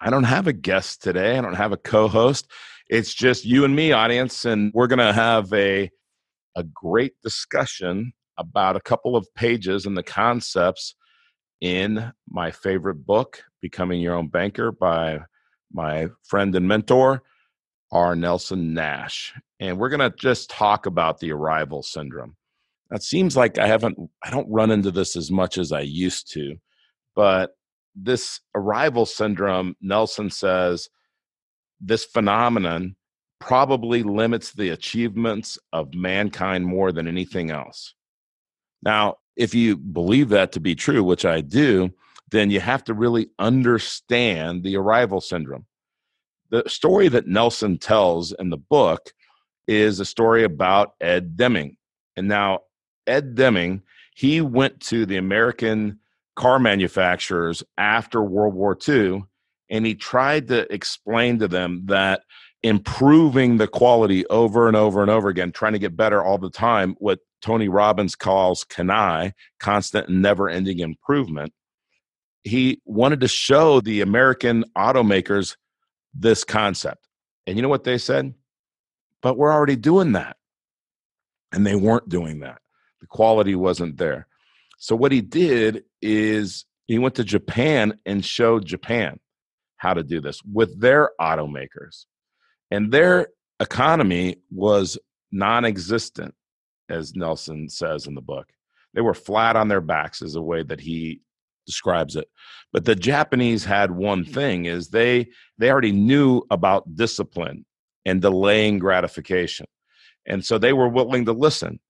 I don't have a guest today. I don't have a co-host. It's just you and me, audience, and we're going to have a a great discussion about a couple of pages and the concepts in my favorite book, Becoming Your Own Banker, by my friend and mentor, R. Nelson Nash. And we're going to just talk about the arrival syndrome. It seems like I haven't, I don't run into this as much as I used to, but this arrival syndrome, Nelson says, this phenomenon probably limits the achievements of mankind more than anything else. Now, if you believe that to be true, which I do, then you have to really understand the arrival syndrome. The story that Nelson tells in the book is a story about Ed Deming. And now, Ed Deming, he went to the American car manufacturers after World War II, and he tried to explain to them that improving the quality over and over and over again, trying to get better all the time, what Tony Robbins calls CANI, constant and never ending improvement. He wanted to show the American automakers this concept. And you know what they said? But we're already doing that. And they weren't doing that. The quality wasn't there. So what he did is he went to Japan and showed Japan how to do this with their automakers. And their economy was non existent as Nelson says in the book. They were flat on their backs, is a way that he describes it. But the Japanese had one hmm. thing is they they already knew about discipline and delaying gratification. And so they were willing to listen.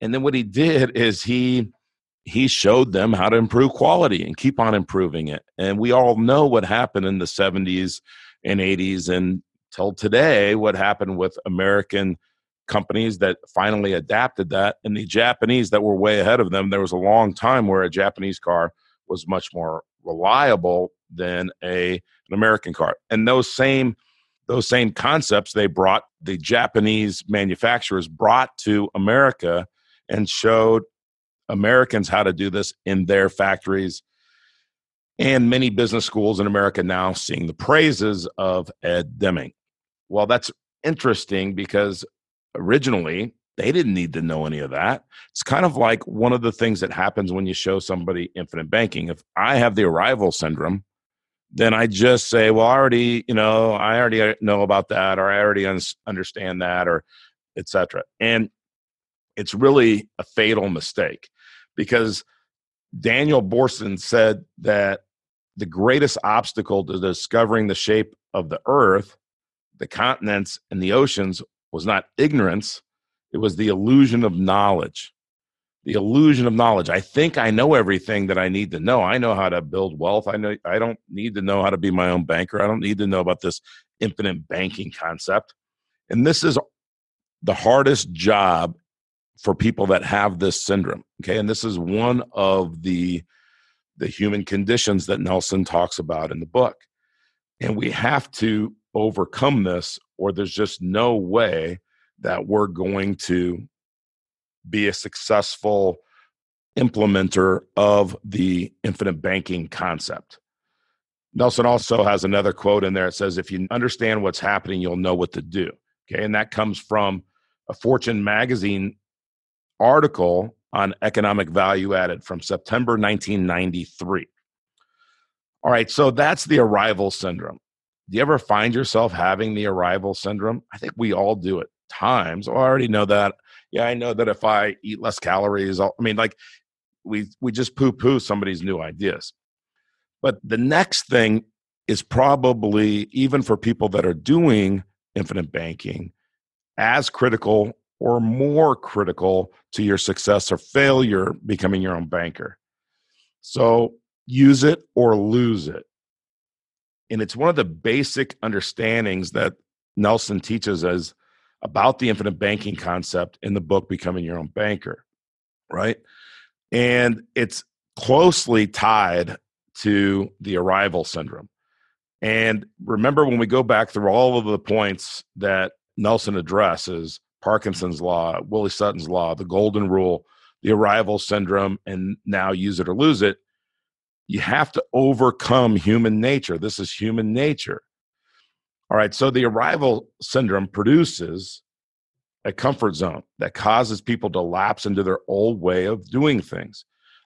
And then what he did is he he showed them how to improve quality and keep on improving it. And we all know what happened in the 70s and 80s and till today what happened with American companies that finally adapted that and the Japanese that were way ahead of them. There was a long time where a Japanese car was much more reliable than a an American car. And those same those same concepts they brought the Japanese manufacturers brought to America and showed Americans how to do this in their factories. And many business schools in America now seeing the praises of Ed Deming. Well, that's interesting because originally they didn't need to know any of that. It's kind of like one of the things that happens when you show somebody infinite banking. If I have the arrival syndrome, then I just say, well, I already, you know, I already uh, know about that, or I already un- understand that, or etc. And it's really a fatal mistake because Daniel Boorstin said that the greatest obstacle to discovering the shape of the earth, the continents, and the oceans was not ignorance, it was the illusion of knowledge. The illusion of knowledge. I think I know everything that I need to know. I know how to build wealth. I know I don't need to know how to be my own banker. I don't need to know about this infinite banking concept. And this is the hardest job for people that have this syndrome. Okay. And this is one of the the human conditions that Nelson talks about in the book. And we have to overcome this, or there's just no way that we're going to be a successful implementer of the infinite banking concept. Nelson also has another quote in there. It says, If you understand what's happening, you'll know what to do. Okay. And that comes from a Fortune magazine article on economic value added from September 1993. All right, so that's the arrival syndrome. Do you ever find yourself having the arrival syndrome? I think we all do at times. Oh, I already know that. Yeah, I know that if I eat less calories, I'll, I mean, like we we just poo poo somebody's new ideas. But the next thing is probably even for people that are doing infinite banking, as critical or more critical to your success or failure becoming your own banker. So use it or lose it. And it's one of the basic understandings that Nelson teaches us about the infinite banking concept in the book Becoming Your Own Banker, right? And it's closely tied to the arrival syndrome. And remember, when we go back through all of the points that Nelson addresses Parkinson's Law, Willie Sutton's Law, the Golden Rule, the arrival syndrome, and now use it or lose it, you have to overcome human nature. This is human nature. All right, so the arrival syndrome produces a comfort zone that causes people to lapse into their old way of doing things,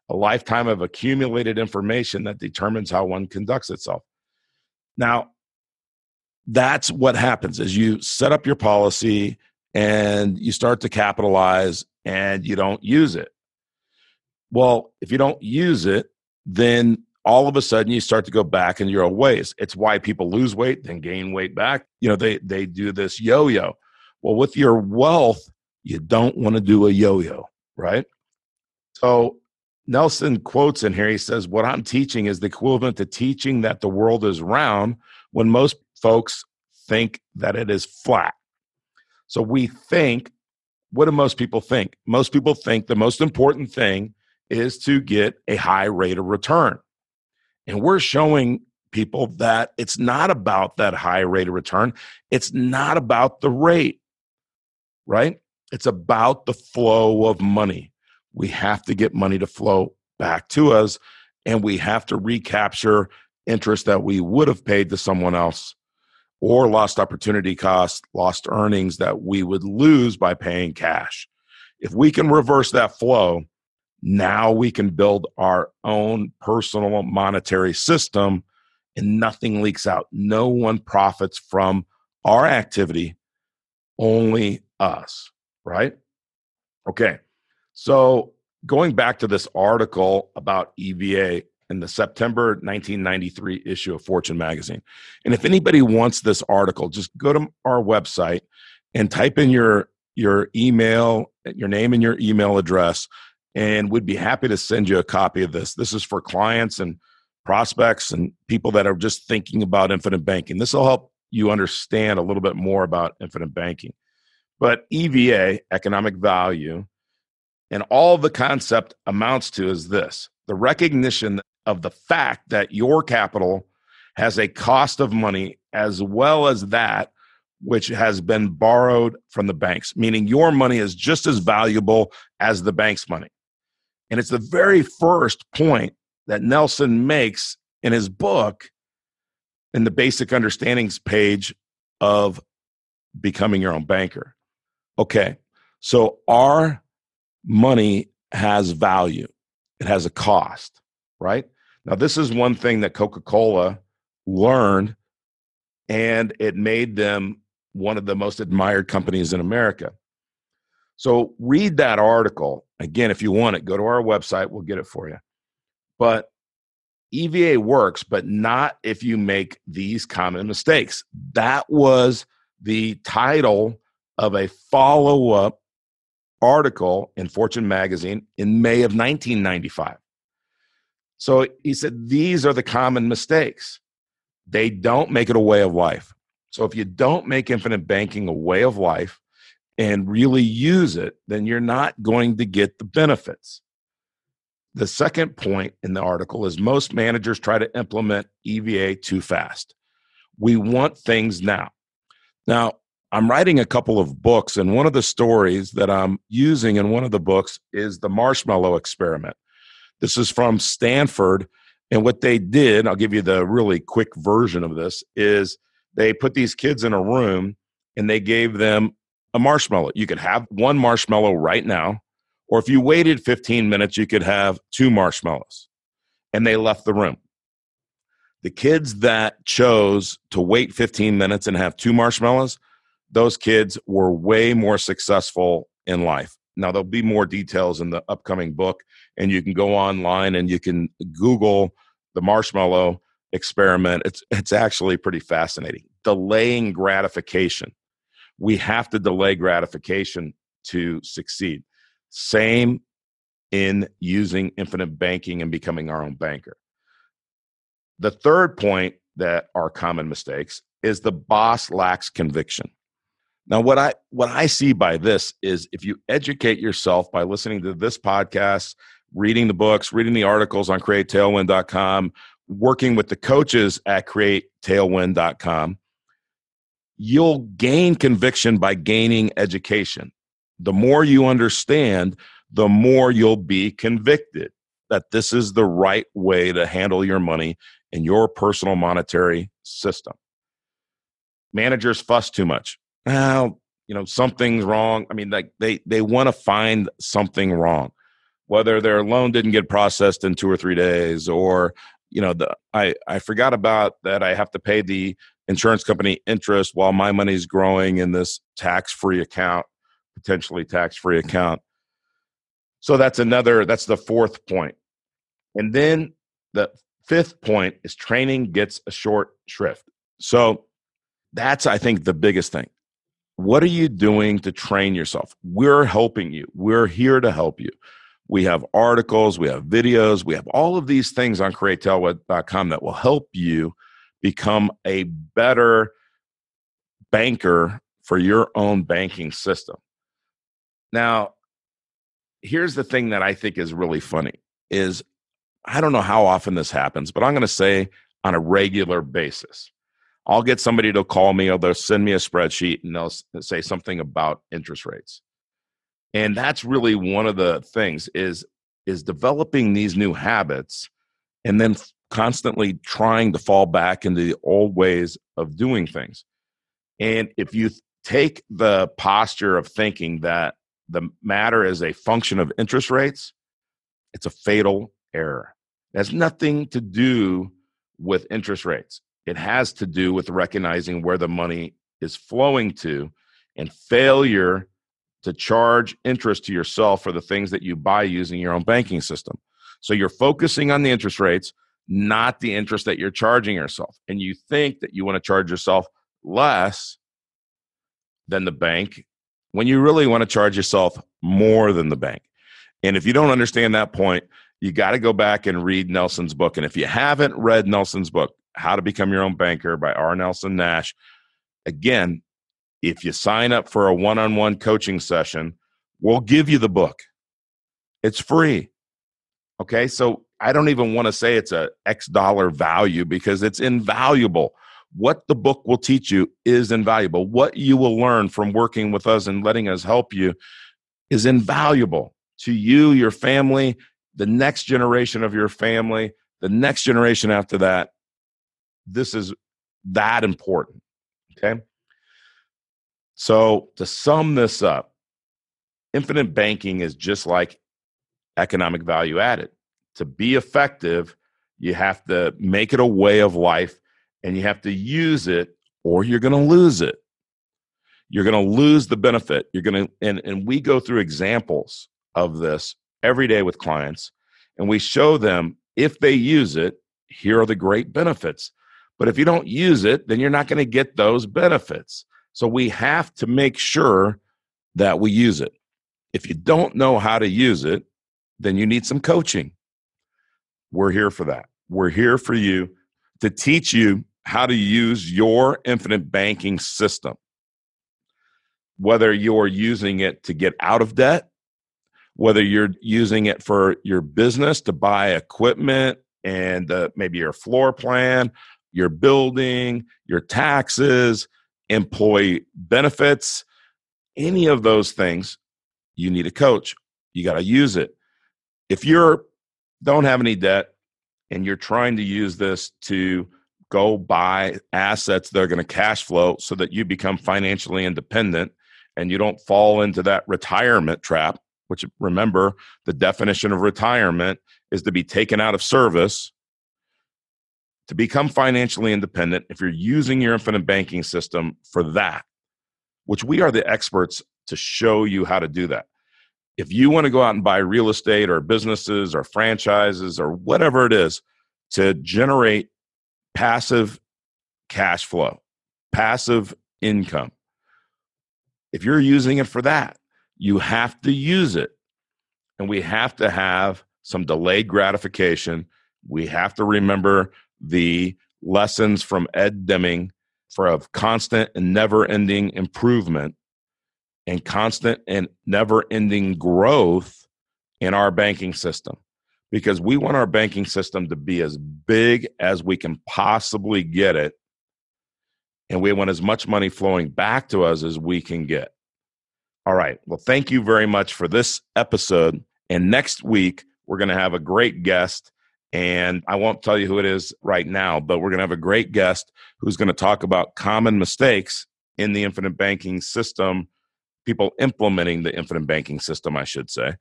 a lifetime of accumulated information that determines how one conducts itself. Now, that's what happens is you set up your policy and you start to capitalize and you don't use it. Well, if you don't use it, then all of a sudden you start to go back in your old ways. It's why people lose weight, then gain weight back. You know, they they do this yo-yo. Well, with your wealth, you don't want to do a yo-yo, right? So Nelson quotes in here, he says, What I'm teaching is the equivalent to teaching that the world is round when most folks think that it is flat. So we think, what do most people think? Most people think the most important thing is to get a high rate of return. And we're showing people that it's not about that high rate of return. It's not about the rate, right? It's about the flow of money. We have to get money to flow back to us, and we have to recapture interest that we would have paid to someone else or lost opportunity cost, lost earnings that we would lose by paying cash. If we can reverse that flow, now we can build our own personal monetary system and nothing leaks out. No one profits from our activity, only us, right? Okay. So, going back to this article about EVA in the September 1993 issue of Fortune magazine. And if anybody wants this article, just go to our website and type in your your email, your name and your email address and we'd be happy to send you a copy of this. This is for clients and prospects and people that are just thinking about infinite banking. This will help you understand a little bit more about infinite banking. But EVA, economic value, and all the concept amounts to is this the recognition of the fact that your capital has a cost of money as well as that which has been borrowed from the banks, meaning your money is just as valuable as the bank's money. And it's the very first point that Nelson makes in his book in the basic understandings page of becoming your own banker. Okay, so our money has value, it has a cost, right? Now, this is one thing that Coca Cola learned, and it made them one of the most admired companies in America. So read that article. Again, if you want it, go to our website. We'll get it for you. But EVA works, but not if you make these common mistakes. That was the title of a follow up article in Fortune magazine in May of 1995. So he said, These are the common mistakes. They don't make it a way of life. So if you don't make infinite banking a way of life, and really use it, then you're not going to get the benefits. The second point in the article is most managers try to implement EVA too fast. We want things now. Now, I'm writing a couple of books, and one of the stories that I'm using in one of the books is the marshmallow experiment. This is from Stanford. And what they did, I'll give you the really quick version of this, is they put these kids in a room and they gave them a marshmallow. You could have one marshmallow right now, or if you waited 15 minutes, you could have two marshmallows. And they left the room. The kids that chose to wait 15 minutes and have two marshmallows, those kids were way more successful in life. Now, there'll be more details in the upcoming book, and you can go online and you can Google the marshmallow experiment. It's, it's actually pretty fascinating. Delaying gratification we have to delay gratification to succeed. Same in using infinite banking and becoming our own banker. The third point that are common mistakes is the boss lacks conviction. Now, what I what I see by this is if you educate yourself by listening to this podcast, reading the books, reading the articles on createtailwind.com, working with the coaches at createtailwind.com, you'll gain conviction by gaining education. The more you understand, the more you'll be convicted that this is the right way to handle your money in your personal monetary system. Managers fuss too much. Well, you know, something's wrong. I mean, like they they want to find something wrong, whether their loan didn't get processed in two or three days, or you know, the I I forgot about that. I have to pay the insurance company interest while my money's growing in this tax free account, potentially tax free mm-hmm. account. So that's another. That's the fourth point, and then the fifth point is training gets a short shrift. So that's I think the biggest thing what are you doing to train yourself? We're helping you. We're here to help you. We have articles, we have videos, we have all of these things on createtailwind.com that will help you become a better banker for your own banking system. Now, here's the thing that I think is really funny is I don't know how often this happens, but I'm going to say on a regular basis. I'll get somebody to call me or they'll send me a spreadsheet and they'll say something about interest rates. And that's really one of the things is is developing these new habits and then constantly trying to fall back into the old ways of doing things. And if you take the posture of thinking that the matter is a function of interest rates, it's a fatal error. It has nothing to do with interest rates. It has to do with recognizing where the money is flowing to and failure to charge interest to yourself for the things that you buy using your own banking system. So you're focusing on the interest rates, not the interest that you're charging yourself. And you think that you want to charge yourself less than the bank when you really want to charge yourself more than the bank. And if you don't understand that point, you got to go back and read Nelson's book. And if you haven't read Nelson's book, how to Become Your Own Banker by R. Nelson Nash. Again, if you sign up for a one on one coaching session, we'll give you the book. It's free. Okay. So I don't even want to say it's a X dollar value because it's invaluable. What the book will teach you is invaluable. What you will learn from working with us and letting us help you is invaluable to you, your family, the next generation of your family, the next generation after that this is that important. Okay. So to sum this up, infinite banking is just like economic value added. To be effective, you have to make it a way of life and you have to use it or you're going to lose it. You're going to lose the benefit. You're going to, and, and we go through examples of this every day with clients and we show them if they use it, here are the great benefits. But if you don't use it, then you're not going to get those benefits. So we have to make sure that we use it. If you don't know how to use it, then you need some coaching. We're here for that. We're here for you to teach you how to use your infinite banking system. Whether you're using it to get out of debt, whether you're using it for your business to buy equipment and uh, maybe your floor plan, your building, your taxes, employee benefits, any of those things, you need a coach. You got to use it. If you're don't have any debt and you're trying to use this to go buy assets that are going to cash flow so that you become financially independent and you don't fall into that retirement trap, which remember the definition of retirement is to be taken out of service to become financially independent, if you're using your infinite banking system for that, which we are the experts to show you how to do that. If you want to go out and buy real estate or businesses or franchises or whatever it is to generate passive cash flow, passive income, if you're using it for that, you have to use it. And we have to have some delayed gratification. We have to remember the lessons from Ed Deming for a constant and never ending improvement and constant and never ending growth in our banking system because we want our banking system to be as big as we can possibly get it and we want as much money flowing back to us as we can get. All right. Well, thank you very much for this episode. And next week, we're going to have a great guest. And I won't tell you who it is right now, but we're going to have a great guest who's going to talk about common mistakes in the infinite banking system, people implementing the infinite banking system, I should say,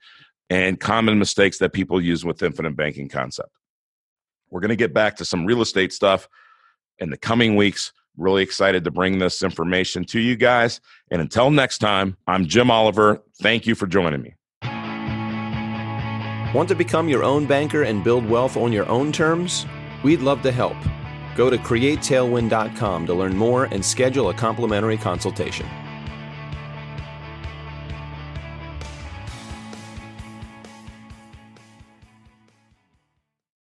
and common mistakes that people use with infinite banking concept. We're going to get back to some real estate stuff in the coming weeks. Really excited to bring this information to you guys. And until next time, I'm Jim Oliver. Thank you for joining me. Want to become your own banker and build wealth on your own terms? We'd love to help. Go to createtailwind.com to learn more and schedule a complimentary consultation.